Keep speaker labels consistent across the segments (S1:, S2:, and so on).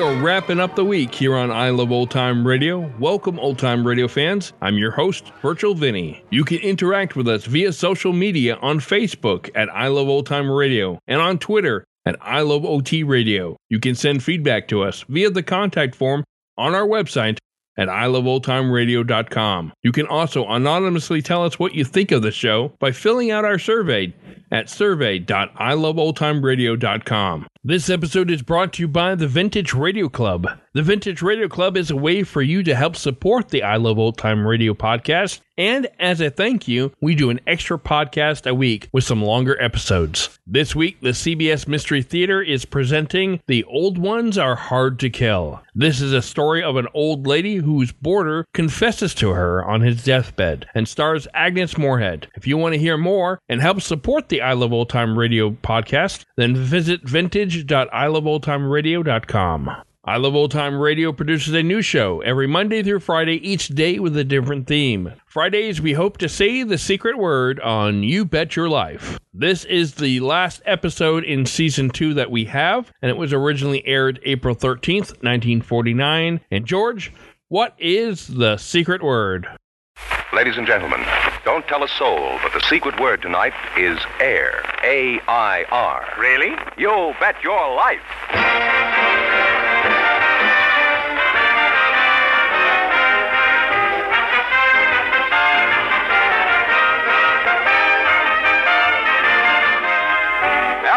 S1: We are wrapping up the week here on I Love Old Time Radio. Welcome, old time radio fans. I'm your host, Virtual Vinny. You can interact with us via social media on Facebook at I Love Old Time Radio and on Twitter at I Love OT Radio. You can send feedback to us via the contact form on our website at iloveoldtimeradio.com. You can also anonymously tell us what you think of the show by filling out our survey at survey.iloveoldtimeradio.com. This episode is brought to you by the Vintage Radio Club. The Vintage Radio Club is a way for you to help support the I Love Old Time Radio podcast. And as a thank you, we do an extra podcast a week with some longer episodes. This week, the CBS Mystery Theater is presenting The Old Ones Are Hard to Kill. This is a story of an old lady whose boarder confesses to her on his deathbed and stars Agnes Moorehead. If you want to hear more and help support the I Love Old Time Radio podcast, then visit vintage.iloveoldtimeradio.com. I Love Old Time Radio produces a new show every Monday through Friday, each day with a different theme. Fridays, we hope to say the secret word on You Bet Your Life. This is the last episode in season two that we have, and it was originally aired April 13th, 1949. And George, what is the secret word?
S2: Ladies and gentlemen, don't tell a soul, but the secret word tonight is air. A I R.
S3: Really?
S2: You bet your life.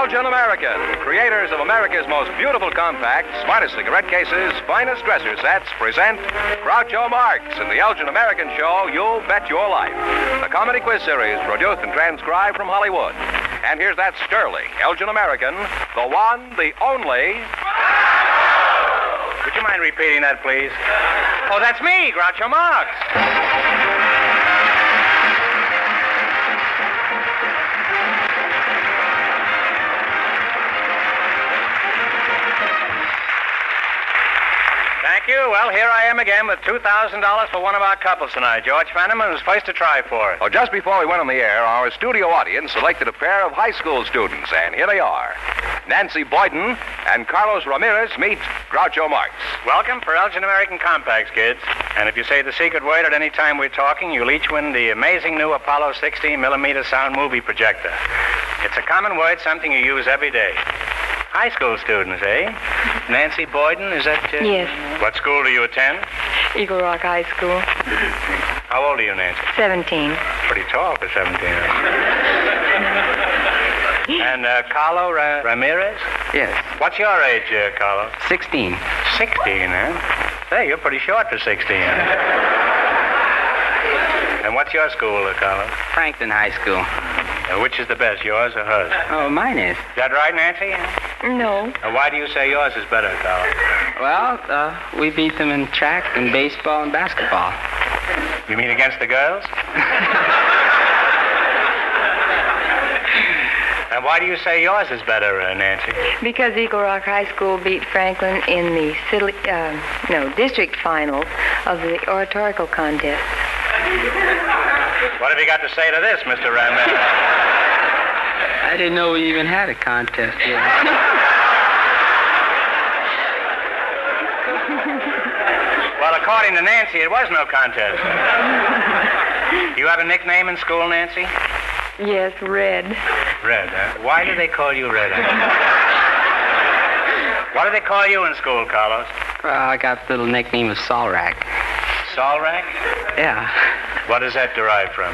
S2: Elgin American, creators of America's most beautiful compact, smartest cigarette cases, finest dresser sets, present Groucho Marx in the Elgin American show, You'll Bet Your Life. The comedy quiz series produced and transcribed from Hollywood. And here's that sterling Elgin American, the one, the only.
S3: Would you mind repeating that, please? Oh, that's me, Groucho Marx. Well, here I am again with $2,000 for one of our couples tonight. George Fenneman was first to try for it.
S2: Oh, just before we went on the air, our studio audience selected a pair of high school students, and here they are. Nancy Boyden and Carlos Ramirez meet Groucho Marx.
S3: Welcome for Elgin American Compacts, kids. And if you say the secret word at any time we're talking, you'll each win the amazing new Apollo 16 millimeter sound movie projector. It's a common word, something you use every day. High school students, eh? Nancy Boyden, is that? Uh...
S4: Yes.
S3: What school do you attend?
S4: Eagle Rock High School.
S3: How old are you, Nancy?
S4: 17.
S3: Pretty tall for 17. and uh, Carlo Ra- Ramirez?
S5: Yes,
S3: What's your age, uh, Carlo?
S5: 16.
S3: 16, huh? Say, you're pretty short for 16. and what's your school, uh, Carlo?
S5: Franklin High School.
S3: Uh, which is the best, yours or hers?
S5: Oh, mine is.
S3: Is that right, Nancy?
S4: No.
S3: Why do you say yours is better, Carl?
S5: Well, uh, we beat them in track and baseball and basketball.
S3: You mean against the girls? and why do you say yours is better, uh, Nancy?
S4: Because Eagle Rock High School beat Franklin in the city, uh, no, district finals of the oratorical contest.
S3: What have you got to say to this, Mr. Ramirez?
S5: I didn't know we even had a contest here.
S3: Well, according to Nancy, it was no contest. you have a nickname in school, Nancy?
S4: Yes, red.
S3: Red. Uh, why do they call you Red? what do they call you in school, Carlos?
S5: Well, I got the little nickname of Solrack.
S3: Solrack?
S5: Yeah.
S3: What does that derive from?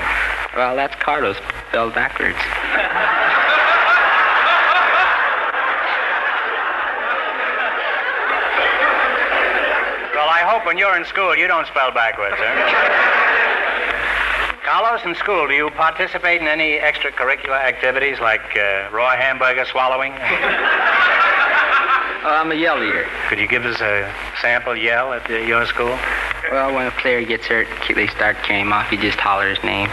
S5: Well, that's Carlos spelled backwards.
S3: Well, I hope when you're in school you don't spell backwards, huh? Carlos, in school, do you participate in any extracurricular activities like uh, raw hamburger swallowing?
S5: Oh, I'm a yell leader.
S3: Could you give us a sample yell at the, your school?
S5: Well, when a player gets hurt, they start carrying him off. You just holler his name.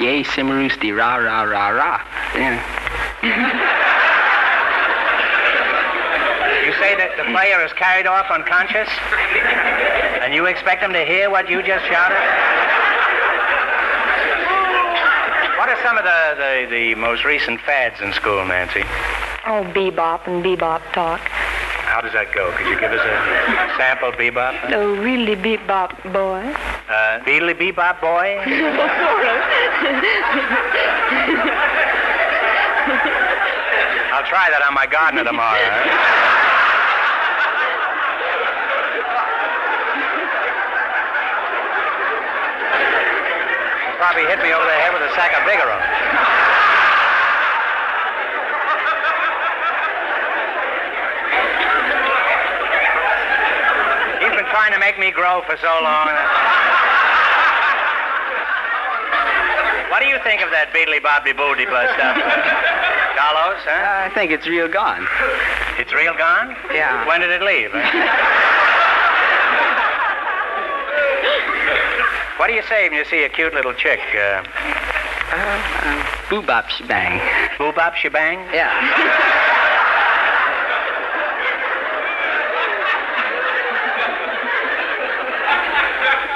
S5: Yay, Simmeroosti, rah, rah, rah, rah. Yeah.
S3: say that the player is carried off unconscious? And you expect him to hear what you just shouted? What are some of the, the, the most recent fads in school, Nancy?
S4: Oh, bebop and bebop talk.
S3: How does that go? Could you give us a sample bebop?
S4: Oh, really bebop boy.
S3: Uh, Beedly Bebop Boy? I'll try that on my gardener tomorrow. huh? He'll hit me over the head with a sack of Vigoro. He's been trying to make me grow for so long. What do you think of that beedly Bobby booty bus stuff? Carlos, huh?
S5: I think it's real gone.
S3: It's real gone?
S5: Yeah.
S3: When did it leave? huh? what do you say when you see a cute little chick? Uh,
S5: Uh, boobop shebang.
S3: boobop shebang?
S5: Yeah.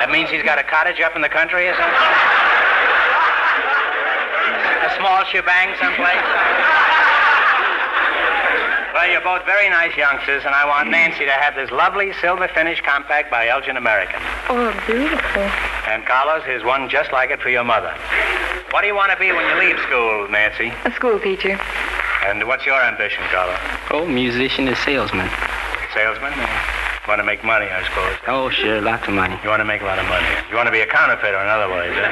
S3: That means he's got a cottage up in the country or something? a small shebang someplace? Well, you're both very nice youngsters, and I want Nancy to have this lovely silver finish compact by Elgin American.
S4: Oh, beautiful.
S3: And Carlos, here's one just like it for your mother. What do you want to be when you leave school, Nancy?
S4: A school teacher.
S3: And what's your ambition, Carlos?
S5: Oh, musician and salesman.
S3: Salesman? Want to make money, I suppose.
S5: Oh, sure, lots of money.
S3: You want to make a lot of money. You want to be a counterfeiter, in other words, huh?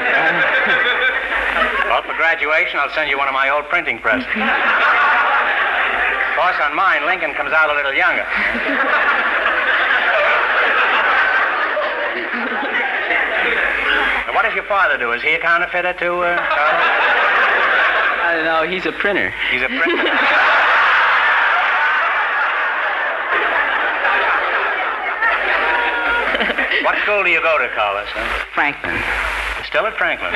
S3: well, for graduation, I'll send you one of my old printing presses. of course, on mine, Lincoln comes out a little younger. Now, what does your father do? Is he a counterfeiter, too, uh,
S5: I don't know, he's a printer.
S3: He's a printer. what school do you go to, Carlos? Huh?
S5: Franklin.
S3: Still at Franklin.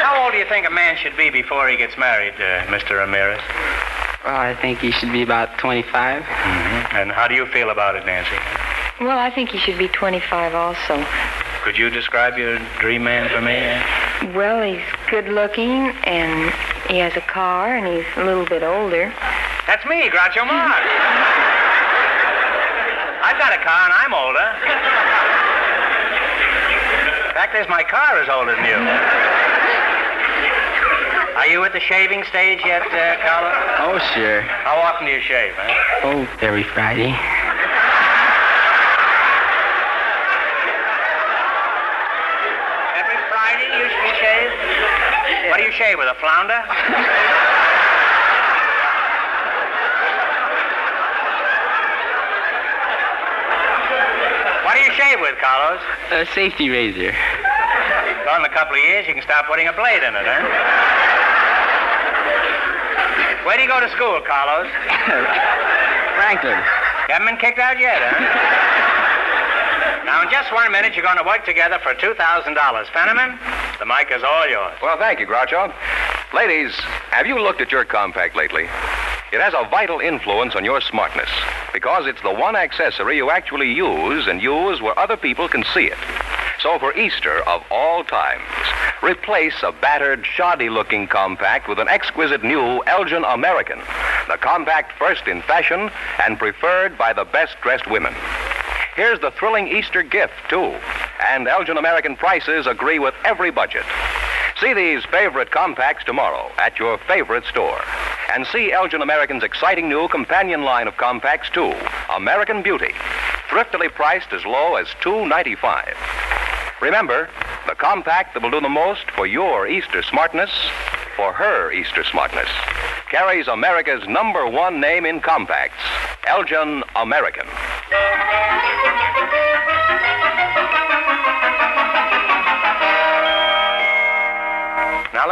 S3: How old do you think a man should be before he gets married, uh, Mr. Ramirez?
S5: Well, I think he should be about 25.
S3: Mm-hmm. And how do you feel about it, Nancy?
S4: Well, I think he should be 25 also.
S3: Could you describe your dream man for me?
S4: Well, he's good looking and he has a car and he's a little bit older.
S3: That's me, Groucho Marx. I've got a car and I'm older. Fact is, my car is older than you. Are you at the shaving stage yet, uh, Carlo?
S5: Oh, sure.
S3: How often do you shave, huh?
S5: Oh, every Friday.
S3: Every Friday you, you shave? What do you shave with, a flounder? what do you shave with, Carlos?
S5: A safety razor.
S3: Well, in a couple of years, you can start putting a blade in it, huh? Where do you go to school, Carlos?
S5: Franklin.
S3: You haven't been kicked out yet, huh? now, in just one minute, you're going to work together for $2,000. Fenneman, the mic is all yours.
S2: Well, thank you, Groucho. Ladies, have you looked at your compact lately? It has a vital influence on your smartness because it's the one accessory you actually use and use where other people can see it. So for Easter of all times, replace a battered, shoddy looking compact with an exquisite new Elgin American, the compact first in fashion and preferred by the best dressed women. Here's the thrilling Easter gift, too. And Elgin American prices agree with every budget. See these favorite compacts tomorrow at your favorite store. And see Elgin American's exciting new companion line of compacts, too American Beauty. Thriftily priced as low as $2.95. Remember, the compact that will do the most for your Easter smartness, for her Easter smartness, carries America's number one name in compacts Elgin American.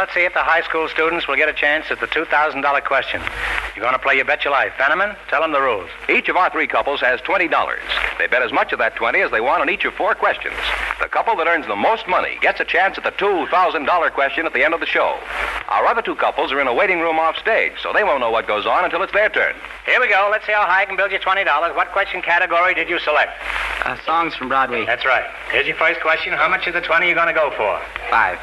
S3: Let's see if the high school students will get a chance at the $2,000 question. You're going to play You Bet Your Life. Fenneman, tell them the rules.
S2: Each of our three couples has $20. They bet as much of that 20 as they want on each of four questions. The couple that earns the most money gets a chance at the $2,000 question at the end of the show. Our other two couples are in a waiting room off stage, so they won't know what goes on until it's their turn.
S3: Here we go. Let's see how high I can build you $20. What question category did you select?
S5: Uh, songs from Broadway.
S3: That's right. Here's your first question. How much of the 20 are you going to go for?
S5: Five.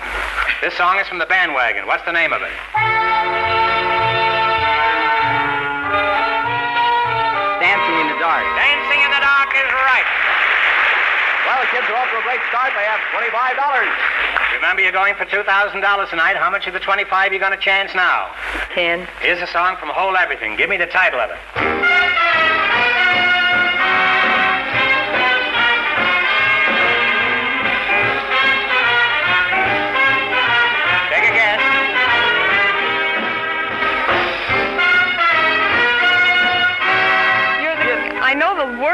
S3: This song is from the bandwagon. What's the name of it?
S5: Dancing in the Dark.
S3: Dancing in the Dark is right.
S2: Well, the kids are off to a great start. They have $25.
S3: Remember, you're going for $2,000 tonight. How much of the 25 you going to chance now?
S4: Ten.
S3: Here's a song from Hold Everything. Give me the title of it.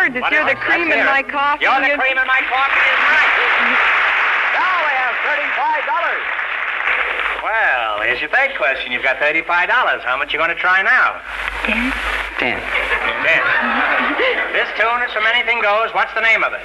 S4: Words. It's
S3: What
S4: you're the cream in my coffee.
S3: You're the cream in my coffee is right.
S2: Now we have $35.
S3: Well, here's your third question. You've got $35. How much you going to try now?
S5: Ten.
S3: Ten. Ten. this tune is from Anything Goes. What's the name of it?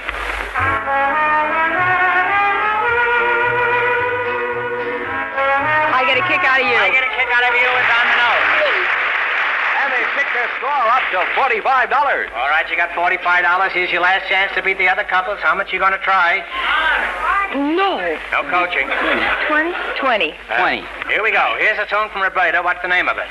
S2: They pick their score up to $45.
S3: All right, you got $45. Here's your last chance to beat the other couples. How much you going to try?
S4: No.
S3: No coaching.
S4: Twenty. Twenty.
S5: Twenty.
S3: Uh, here we go. Here's a tune from Roberta. What's the name of it?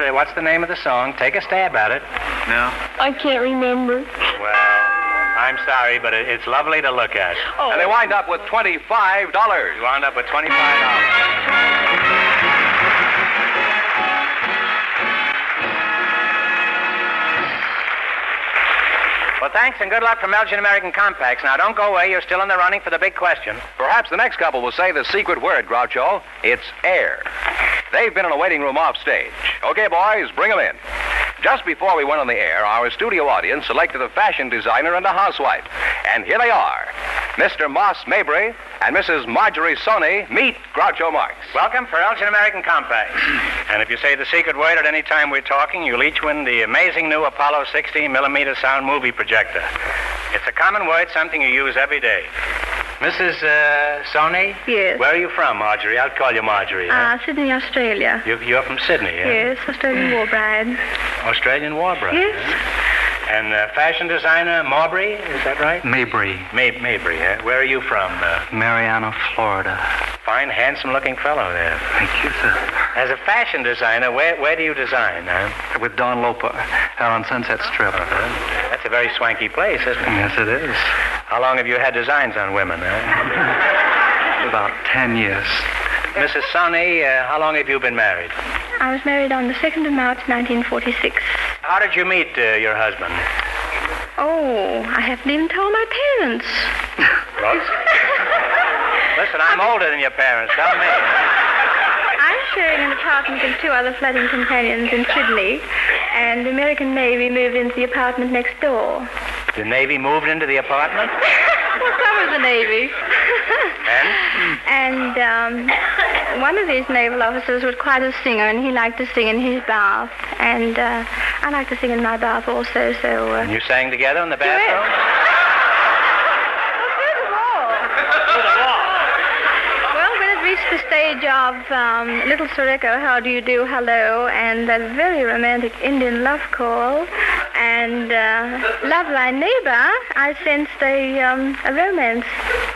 S3: The What's the name of the song? Take a stab at it.
S5: No.
S4: I can't remember.
S3: Well, I'm sorry, but it, it's lovely to look at.
S4: Oh.
S2: And they wind up with $25.
S3: You wind up with twenty-five dollars. Well, thanks and good luck from Elgin American Compacts. Now, don't go away. You're still in the running for the big question.
S2: Perhaps the next couple will say the secret word, Groucho. It's air. They've been in a waiting room offstage. Okay, boys, bring 'em in. Just before we went on the air, our studio audience selected a fashion designer and a housewife. And here they are Mr. Moss Mabry and Mrs. Marjorie Sony. Meet Groucho Marx.
S3: Welcome for Elgin American Compacts. and if you say the secret word at any time we're talking, you'll each win the amazing new Apollo 16 millimeter sound movie projector. It's a common word, something you use every day. Mrs. Uh, Sony?
S6: Yes.
S3: Where are you from, Marjorie? I'll call you Marjorie. huh?
S6: Uh, Sydney, Australia.
S3: You, you're from Sydney, yeah?
S6: Yes, Australian war bride.
S3: Australian war bride.
S6: Yes.
S3: huh? And uh, fashion designer Maubrey, is that right?
S7: Mabry,
S3: May- Mabry, huh? Where are you from? Uh,
S7: Marianna, Florida.
S3: fine, handsome-looking fellow there.
S7: Thank you, sir.
S3: As a fashion designer, where, where do you design, huh?
S7: With Don Loper out on Sunset Strip.
S3: That's a very swanky place, isn't it?
S7: Yes, it is.
S3: How long have you had designs on women, huh?
S7: About ten years.
S3: Mrs. Sonny, uh, how long have you been married?
S6: I was married on the 2nd of March, 1946.
S3: How did you meet uh, your husband?
S6: Oh, I haven't even told my parents.
S3: What? Listen, I'm older than your parents. Tell me.
S6: I'm sharing an apartment with two other flooding companions in Sydney, and the American Navy moved into the apartment next door.
S3: The Navy moved into the apartment?
S6: well, some of the Navy.
S3: And?
S6: and um, one of these naval officers was quite a singer, and he liked to sing in his bath. And uh, I like to sing in my bath also, so... Uh,
S3: You sang together in the bathroom?
S6: Well, when it reached the stage of um, Little Sir Echo, How Do You Do, Hello, and that very romantic Indian love call, and uh, Love Thy Neighbor, I sensed a, um, a romance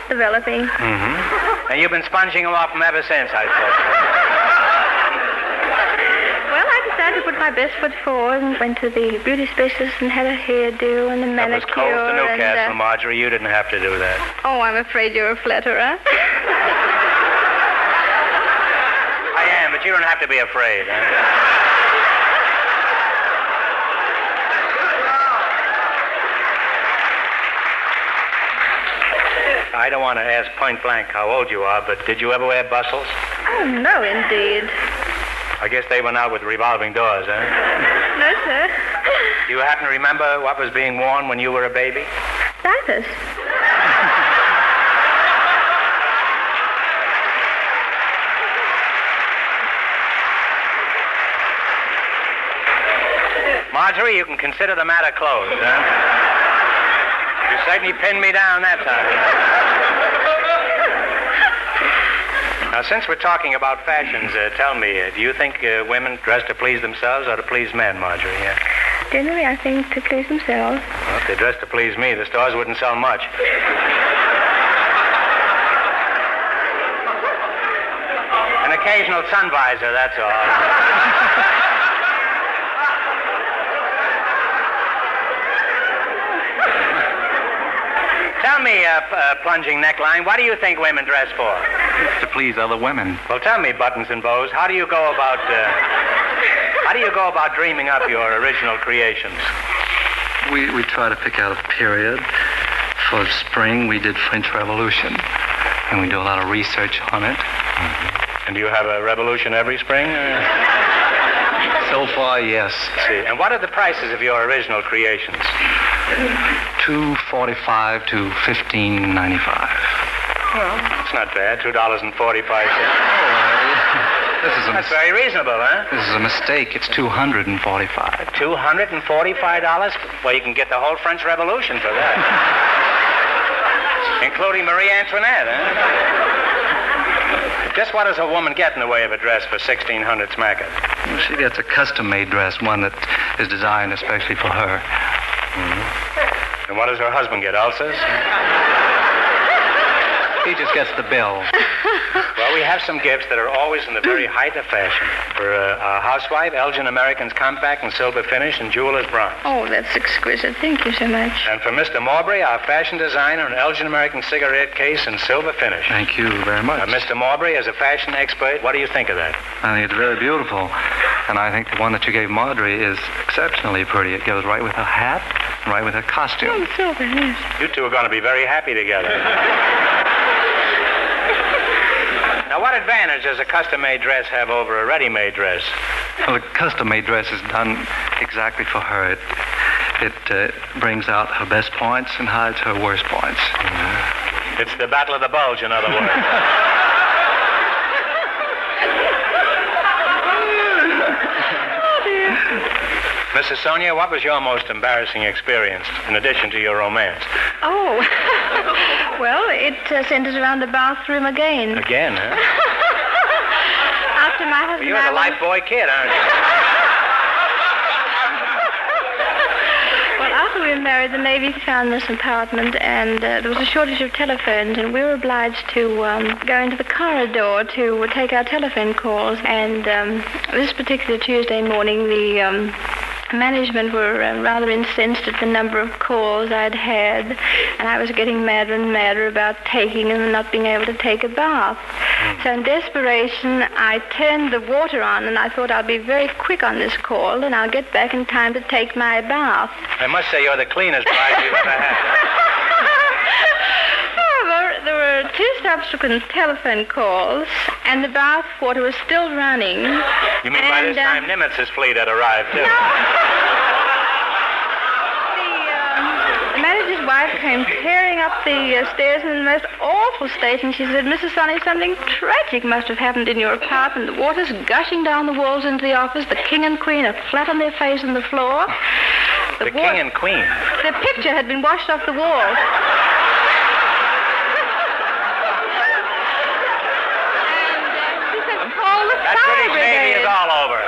S6: developing.
S3: Mm-hmm. And you've been sponging them off them ever since, I suppose.
S6: Well, I decided to put my best foot forward and went to the beauty specialist and had a hairdo and a manicure.
S3: That was. Coles to
S6: and,
S3: Newcastle,
S6: uh,
S3: Marjorie. You didn't have to do that.
S6: oh, I'm afraid you're a flatterer.
S3: I am, but you don't have to be afraid. Huh? I don't want to ask point blank how old you are, but did you ever wear bustles?
S6: oh, no, indeed.
S3: I guess they went out with revolving doors, huh?
S6: No, sir.
S3: Do you happen to remember what was being worn when you were a baby?
S6: Diapers.
S3: Marjorie, you can consider the matter closed, huh? You certainly pinned me down that time. Now, since we're talking about fashions, uh, tell me, uh, do you think uh, women dress to please themselves or to please men, Marjorie? Yeah.
S6: Generally, I think to please themselves.
S3: Well, if they dress to please me, the stores wouldn't sell much. An occasional sun visor, that's all. Tell me, uh, p- uh, plunging neckline, what do you think women dress for?
S7: To please other women.
S3: Well, tell me, buttons and bows, how do you go about, uh, how do you go about dreaming up your original creations?
S7: We, we try to pick out a period. For spring, we did French Revolution. And we do a lot of research on it.
S3: And do you have a revolution every spring?
S7: So far, yes.
S3: See. And what are the prices of your original creations?
S7: Two forty-five to fifteen ninety-five.
S3: It's not bad. Two dollars and forty-five cents.
S7: Oh, this is a
S3: That's
S7: mis-
S3: very reasonable, huh?
S7: this is a mistake. It's two hundred and forty-five.
S3: Two hundred and forty-five dollars? Well, you can get the whole French Revolution for that, including Marie Antoinette, huh? Just what does a woman get in the way of a dress for sixteen hundred smackers?
S7: She gets a custom-made dress, one that is designed especially for her.
S3: And what does her husband get? Ulcers?
S7: He just gets the bill.
S3: Well, we have some gifts that are always in the very height of fashion. For uh, our housewife, Elgin American's compact and silver finish and jeweler's bronze.
S6: Oh, that's exquisite. Thank you so much.
S3: And for Mr. Mowbray, our fashion designer, an Elgin American cigarette case and silver finish.
S7: Thank you very much.
S3: Uh, Mr. Mowbray, as a fashion expert, what do you think of that?
S7: I think it's very beautiful. And I think the one that you gave Marjorie is exceptionally pretty. It goes right with her hat, right with her costume.
S6: Oh, silver, yes.
S3: You two are going to be very happy together. now, what advantage does a custom-made dress have over a ready-made dress?
S7: Well, the custom-made dress is done exactly for her. It, it uh, brings out her best points and hides her worst points.
S3: It's the battle of the bulge, in other words. Mrs. Sonia, what was your most embarrassing experience in addition to your romance?
S6: Oh, well, it uh, centers around the bathroom again.
S3: Again, huh?
S6: After my husband
S3: You're the
S6: went-
S3: life boy kid, aren't you?
S6: Well, after we were married, the Navy found this apartment, and uh, there was a shortage of telephones, and we were obliged to um, go into the corridor to take our telephone calls. And um, this particular Tuesday morning, the um, management were uh, rather incensed at the number of calls I'd had, and I was getting madder and madder about taking them and not being able to take a bath. So in desperation, I turned the water on, and I thought I'll be very quick on this call, and I'll get back in time to take my bath.
S3: I must say you're the cleanest bride you've ever had.
S6: There were two subsequent telephone calls, and the bath water was still running.
S3: You mean by this
S6: uh,
S3: time Nimitz's fleet had arrived, too?
S6: The manager's wife came tearing up the uh, stairs in the most awful state, and she said, Mrs. Sonny, something tragic must have happened in your apartment. The water's gushing down the walls into the office. The king and queen are flat on their face on the floor.
S3: The
S6: wa-
S3: king and queen.
S6: The picture had been washed off the wall. She said, call the
S3: That
S6: fire
S3: British Navy
S6: brigade.
S3: is all over.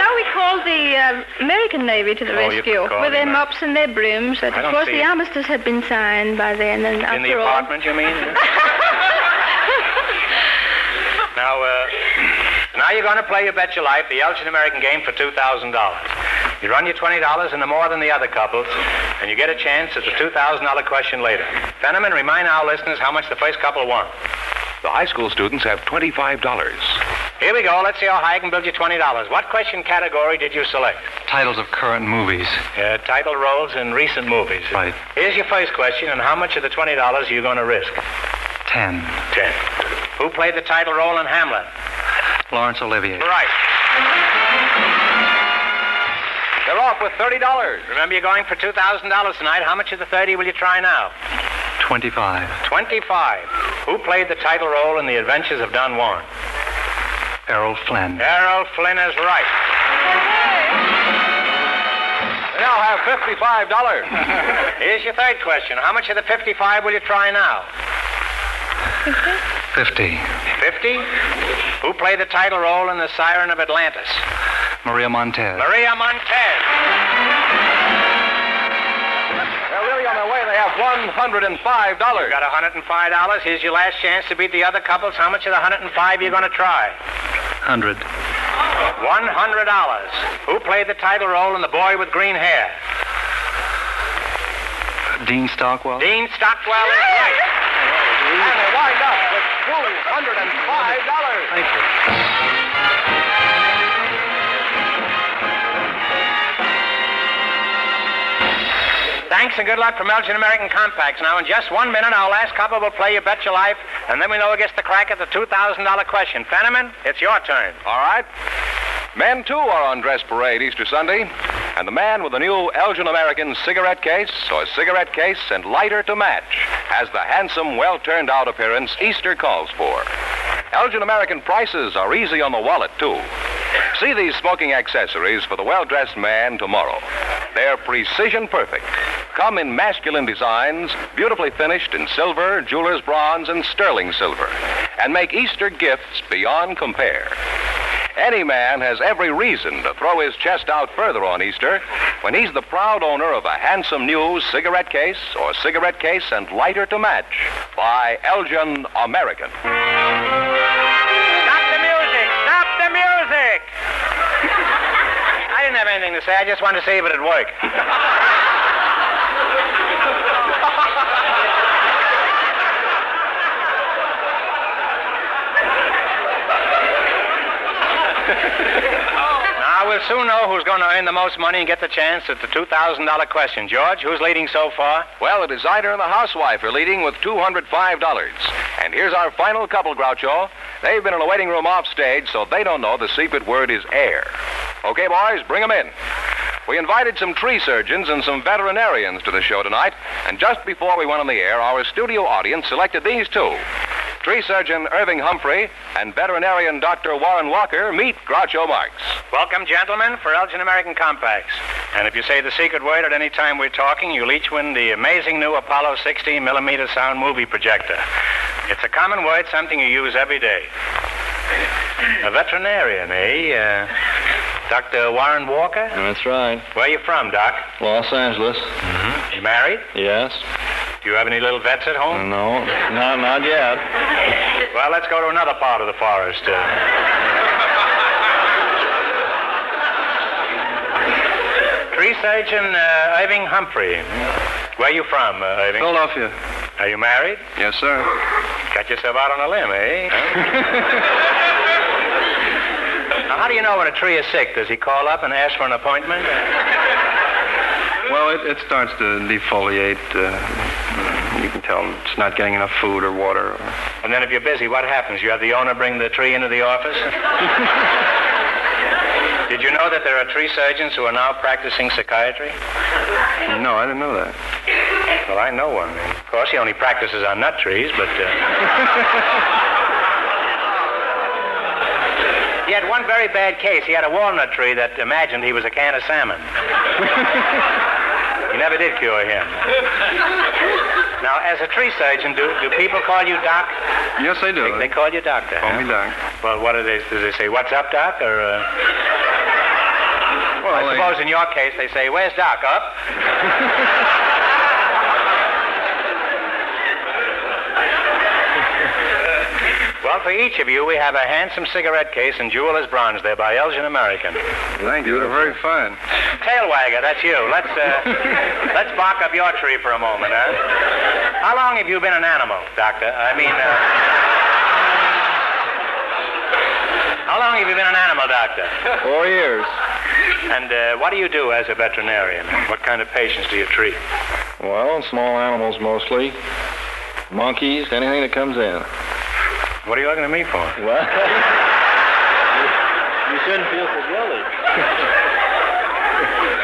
S6: No, we called the uh, American Navy to the
S3: Oh,
S6: rescue with their
S3: Ameri-
S6: mops and their brooms. But
S3: I
S6: of course, the
S3: it.
S6: armistice had been signed by then, and
S3: In the
S6: after all,
S3: apartment, you mean? now, uh, now you're going to play your bet your life, the Elgin American game for $2,000. You run your $20 into more than the other couples, and you get a chance at the $2,000 question later. Fenneman, remind our listeners how much the first couple won.
S8: The high school students have $25.
S3: Here we go. Let's see how high I can build you $20. What question category did you select?
S7: Titles of current movies.
S3: Uh, title roles in recent movies.
S7: Right.
S3: Here's your first question, and how much of the $20 are you going to risk?
S7: Ten.
S3: Ten. Who played the title role in Hamlet?
S7: Laurence Olivier.
S3: Right.
S2: They're off with $30.
S3: Remember, you're going for $2,000 tonight. How much of the 30 will you try now?
S7: 25.
S3: 25. Who played the title role in The Adventures of Don Juan?
S7: Errol Flynn.
S3: Errol Flynn is right.
S2: They now have $55.
S3: Here's your third question. How much of the 55 will you try now?
S7: 50.
S3: 50? Who played the title role in The Siren of Atlantis?
S7: Maria Montez.
S3: Maria Montez.
S2: They're really on their way. They have $105.
S3: You got $105. Here's your last chance to beat the other couples. How much of the 105 you going to try?
S7: 100.
S3: $100. Who played the title role in The Boy with Green Hair?
S7: Dean Stockwell.
S3: Dean Stockwell is right.
S2: And they wind up with $205.
S7: Thank you.
S3: Thanks and good luck from Elgin American Compacts. Now, in just one minute, our last couple will play You Bet Your Life, and then we know who gets the crack at the $2,000 question. Fenneman, it's your turn.
S2: All right. Men, too, are on dress parade Easter Sunday. And the man with the new Elgin American cigarette case, or cigarette case and lighter to match, has the handsome, well turned out appearance Easter calls for. Elgin American prices are easy on the wallet, too. See these smoking accessories for the well dressed man tomorrow. They're precision perfect. Come in masculine designs, beautifully finished in silver, jeweler's bronze, and sterling silver, and make Easter gifts beyond compare. Any man has every reason to throw his chest out further on Easter when he's the proud owner of a handsome new cigarette case or cigarette case and lighter to match by Elgin American.
S3: Say. I just wanted to see if it'd work. Now, we'll soon know who's going to earn the most money and get the chance at the $2,000 question. George, who's leading so far?
S2: Well, the designer and the housewife are leading with $205. And here's our final couple, Groucho. They've been in a waiting room offstage, so they don't know the secret word is air. Okay, boys, bring 'em in. We invited some tree surgeons and some veterinarians to the show tonight, and just before we went on the air, our studio audience selected these two. Tree surgeon Irving Humphrey and veterinarian Dr. Warren Walker meet Groucho Marx.
S3: Welcome, gentlemen, for Elgin American Compacts. And if you say the secret word at any time we're talking, you'll each win the amazing new Apollo 16 millimeter sound movie projector. It's a common word, something you use every day. A veterinarian, eh? Uh, Dr. Warren Walker?
S9: That's right.
S3: Where are you from, Doc?
S9: Los Angeles.
S3: Mm-hmm. You married?
S9: Yes.
S3: Do you have any little vets at home?
S9: No, not not yet.
S3: Well, let's go to another part of the forest. Uh, tree surgeon uh, Irving Humphrey. Where are you from, uh, Irving?
S9: Philadelphia.
S3: Are you married?
S9: Yes, sir.
S3: Got yourself out on a limb, eh? now, how do you know when a tree is sick? Does he call up and ask for an appointment?
S9: Well, it, it starts to defoliate. Uh, you can tell it's not getting enough food or water. Or...
S3: And then if you're busy, what happens? You have the owner bring the tree into the office? Did you know that there are tree surgeons who are now practicing psychiatry?
S9: No, I didn't know that.
S3: Well, I know one. Of course, he only practices on nut trees, but. Uh... he had one very bad case. He had a walnut tree that imagined he was a can of salmon. he never did cure him. Now, as a tree surgeon, do, do people call you doc?
S9: Yes, they do.
S3: They, they call you doctor.
S9: Call
S3: huh?
S9: me doc.
S3: Well, what do they do? They say, "What's up, doc?" Or uh...
S9: Well,
S3: I
S9: they-
S3: suppose in your case they say, "Where's doc?" Up. Well, for each of you, we have a handsome cigarette case and jeweler's bronze there by Elgin American.
S9: Thank you. They're very fine.
S3: Tail wagger, that's you. Let's uh, let's bark up your tree for a moment, huh? How long have you been an animal, doctor? I mean, uh, how long have you been an animal doctor?
S9: Four years.
S3: And uh, what do you do as a veterinarian? What kind of patients do you treat?
S9: Well, small animals mostly. Monkeys, anything that comes in.
S3: What are you looking at me for?
S10: Well, you shouldn't feel so guilty.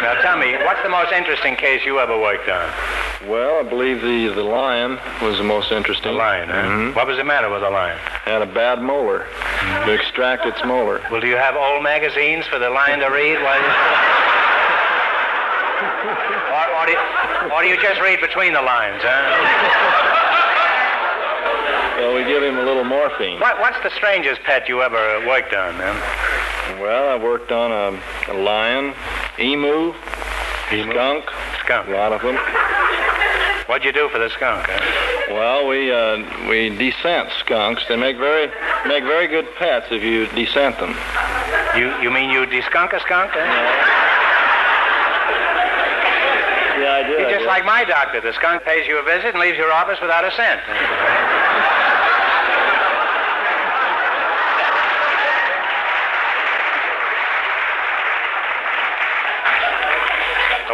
S3: Now tell me, what's the most interesting case you ever worked on?
S10: Well, I believe the the lion was the most interesting.
S3: The lion, huh?
S10: Mhm.
S3: What was the matter with the lion?
S10: Had a bad molar. To extract its molar.
S3: Well, do you have old magazines for the lion to read while or, or, do you, or do you just read between the lines, huh?
S10: Well, we give him a little morphine.
S3: What, what's the strangest pet you ever worked on, man?
S10: Well, I worked on a, a lion, emu, skunk,
S3: skunk,
S10: a lot of them.
S3: What'd you do for the skunk, huh?
S10: Well, we uh, we descent skunks. They make very make very good pets if you descent them.
S3: You you mean you de-skunk a skunk, huh?
S10: Yeah, I did.
S3: You're
S10: I
S3: just
S10: did.
S3: like my doctor. The skunk pays you a visit and leaves your office without a cent.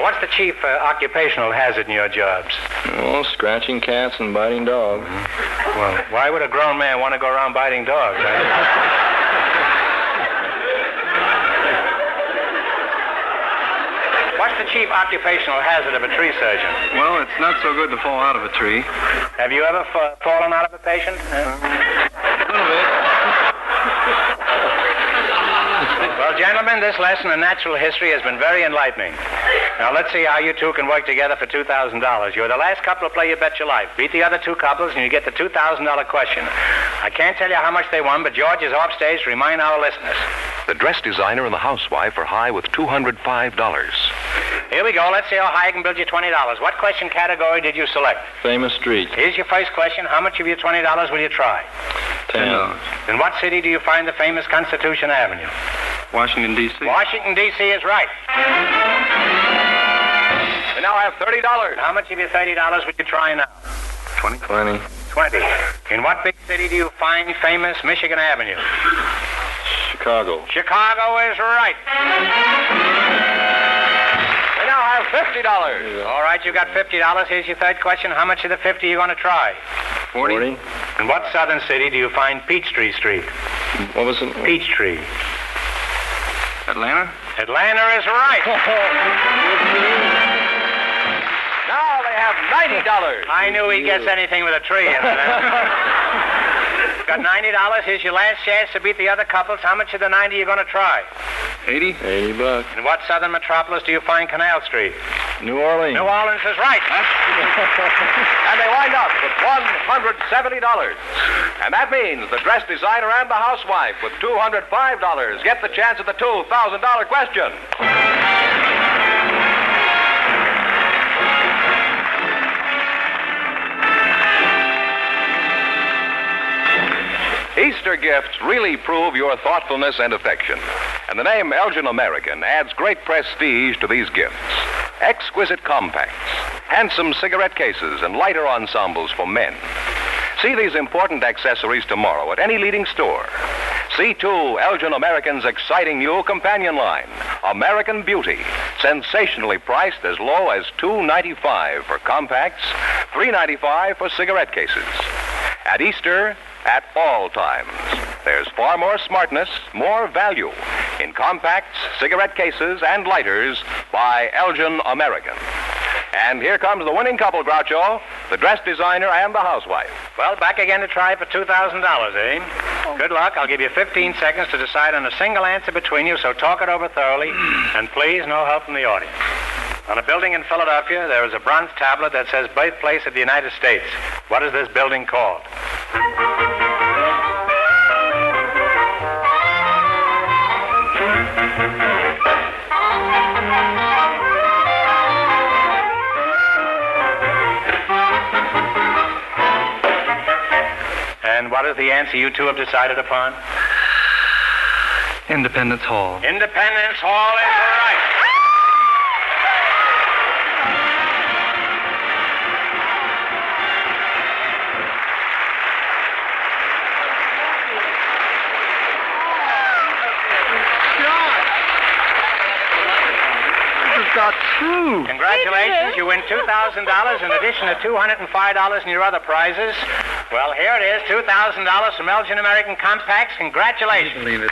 S3: What's the chief uh, occupational hazard in your jobs?
S10: Oh, scratching cats and biting dogs.
S3: Well, why would a grown man want to go around biting dogs? huh? What's the chief occupational hazard of a tree surgeon?
S7: Well, it's not so good to fall out of a tree.
S3: Have you ever fa- fallen out of a patient? Well, gentlemen, this lesson in natural history has been very enlightening. Now, let's see how you two can work together for $2,000. You're the last couple to play You Bet Your Life. Beat the other two couples, and you get the $2,000 question. I can't tell you how much they won, but George is off stage to remind our listeners.
S2: The dress designer and the housewife are high with $205.
S3: Here we go. Let's see how high I can build you $20. What question category did you select?
S10: Famous street.
S3: Here's your first question. How much of your $20 will you try?
S10: $10.
S3: In what city do you find the famous Constitution Avenue?
S7: Washington, D.C.
S3: Washington, D.C. is right.
S2: We now have $30.
S3: How much of your $30 would you try now?
S10: Twenty. Twenty.
S3: 20. In what big city do you find famous Michigan Avenue?
S10: Chicago.
S3: Chicago is right.
S2: We now have $50.
S3: All right, you got $50. Here's your third question. How much of the 50 are you going to try?
S10: Forty.
S3: In what southern city do you find Peachtree Street?
S10: What was it?
S3: Peachtree.
S7: Atlanta?
S3: Atlanta is right.
S2: Now they have $90.
S3: I knew he'd gets anything with a tree in it. Got $90. Here's your last chance to beat the other couples. How much of the 90 are you going to try?
S7: 80?
S10: Eighty bucks.
S3: In what southern metropolis do you find Canal Street?
S10: New Orleans.
S3: New Orleans is right.
S2: And they wind up with $170. And that means the dress designer and the housewife with $205 get the chance at the $2,000 question. Easter gifts really prove your thoughtfulness and affection. And the name Elgin American adds great prestige to these gifts. Exquisite compacts, handsome cigarette cases, and lighter ensembles for men. See these important accessories tomorrow at any leading store. See, too, Elgin American's exciting new companion line, American Beauty, sensationally priced as low as $2.95 for compacts, $3.95 for cigarette cases. At Easter, at all times, there's far more smartness, more value in compacts, cigarette cases, and lighters by Elgin American. And here comes the winning couple, Groucho, the dress designer and the housewife.
S3: Well, back again to try for $2,000, eh? Good luck. I'll give you 15 seconds to decide on a single answer between you, so talk it over thoroughly. And please, no help from the audience. On a building in Philadelphia, there is a bronze tablet that says Birthplace of the United States. What is this building called? What is the answer you two have decided upon?
S7: Independence Hall.
S3: Independence Hall is right.
S7: This got two.
S3: Congratulations. You win $2,000 in addition to $205 in your other prizes. Well, here it is $2,000 from Elgin American Compacts. Congratulations.
S7: Believe it.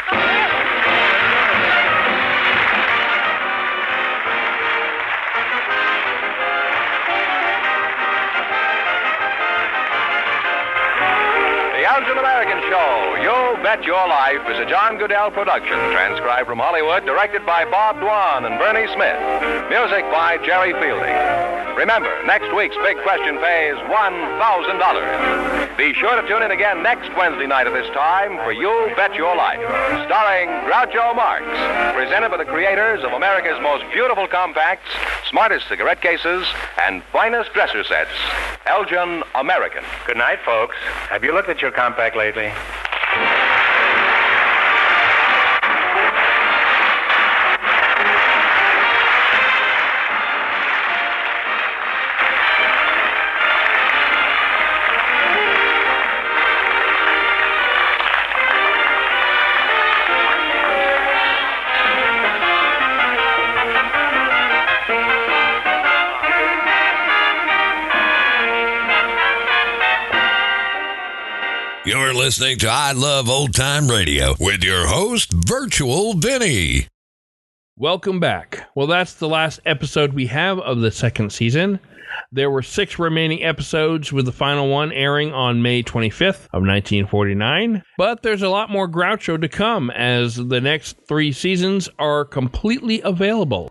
S2: The Elgin American Show, You Bet Your Life, is a John Guedel production, transcribed from Hollywood, directed by Bob Dwan and Bernie Smith. Music by Jerry Fielding. Remember, next week's big question pays $1,000. Be sure to tune in again next Wednesday night at this time for You Bet Your Life, starring Groucho Marx, presented by the creators of America's most beautiful compacts, smartest cigarette cases, and finest dresser sets, Elgin American.
S3: Good night, folks. Have you looked at your compact lately?
S11: Listening to I Love Old Time Radio with your host, Virtual Vinny.
S1: Welcome back. Well, that's the last episode we have of the second season. There were six remaining episodes, with the final one airing on May 25th of 1949. But there's a lot more Groucho to come, as the next three seasons are completely available.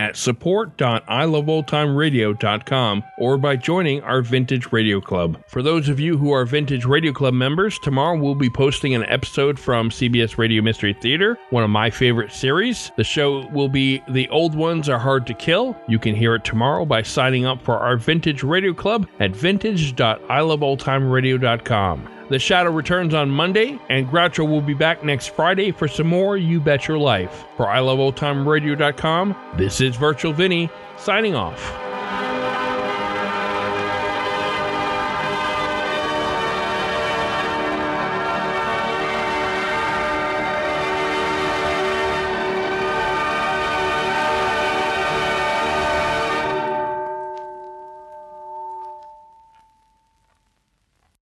S1: at support.iloveoldtimeradio.com or by joining our Vintage Radio Club. For those of you who are Vintage Radio Club members, tomorrow we'll be posting an episode from CBS Radio Mystery Theater, one of my favorite series. The show will be The Old Ones Are Hard to Kill. You can hear it tomorrow by signing up for our Vintage Radio Club at vintage.iloveoldtimeradio.com. The Shadow returns on Monday, and Groucho will be back next Friday for some more You Bet Your Life. For iloveoldtimeradio.com, this is Virtual Vinny, signing off.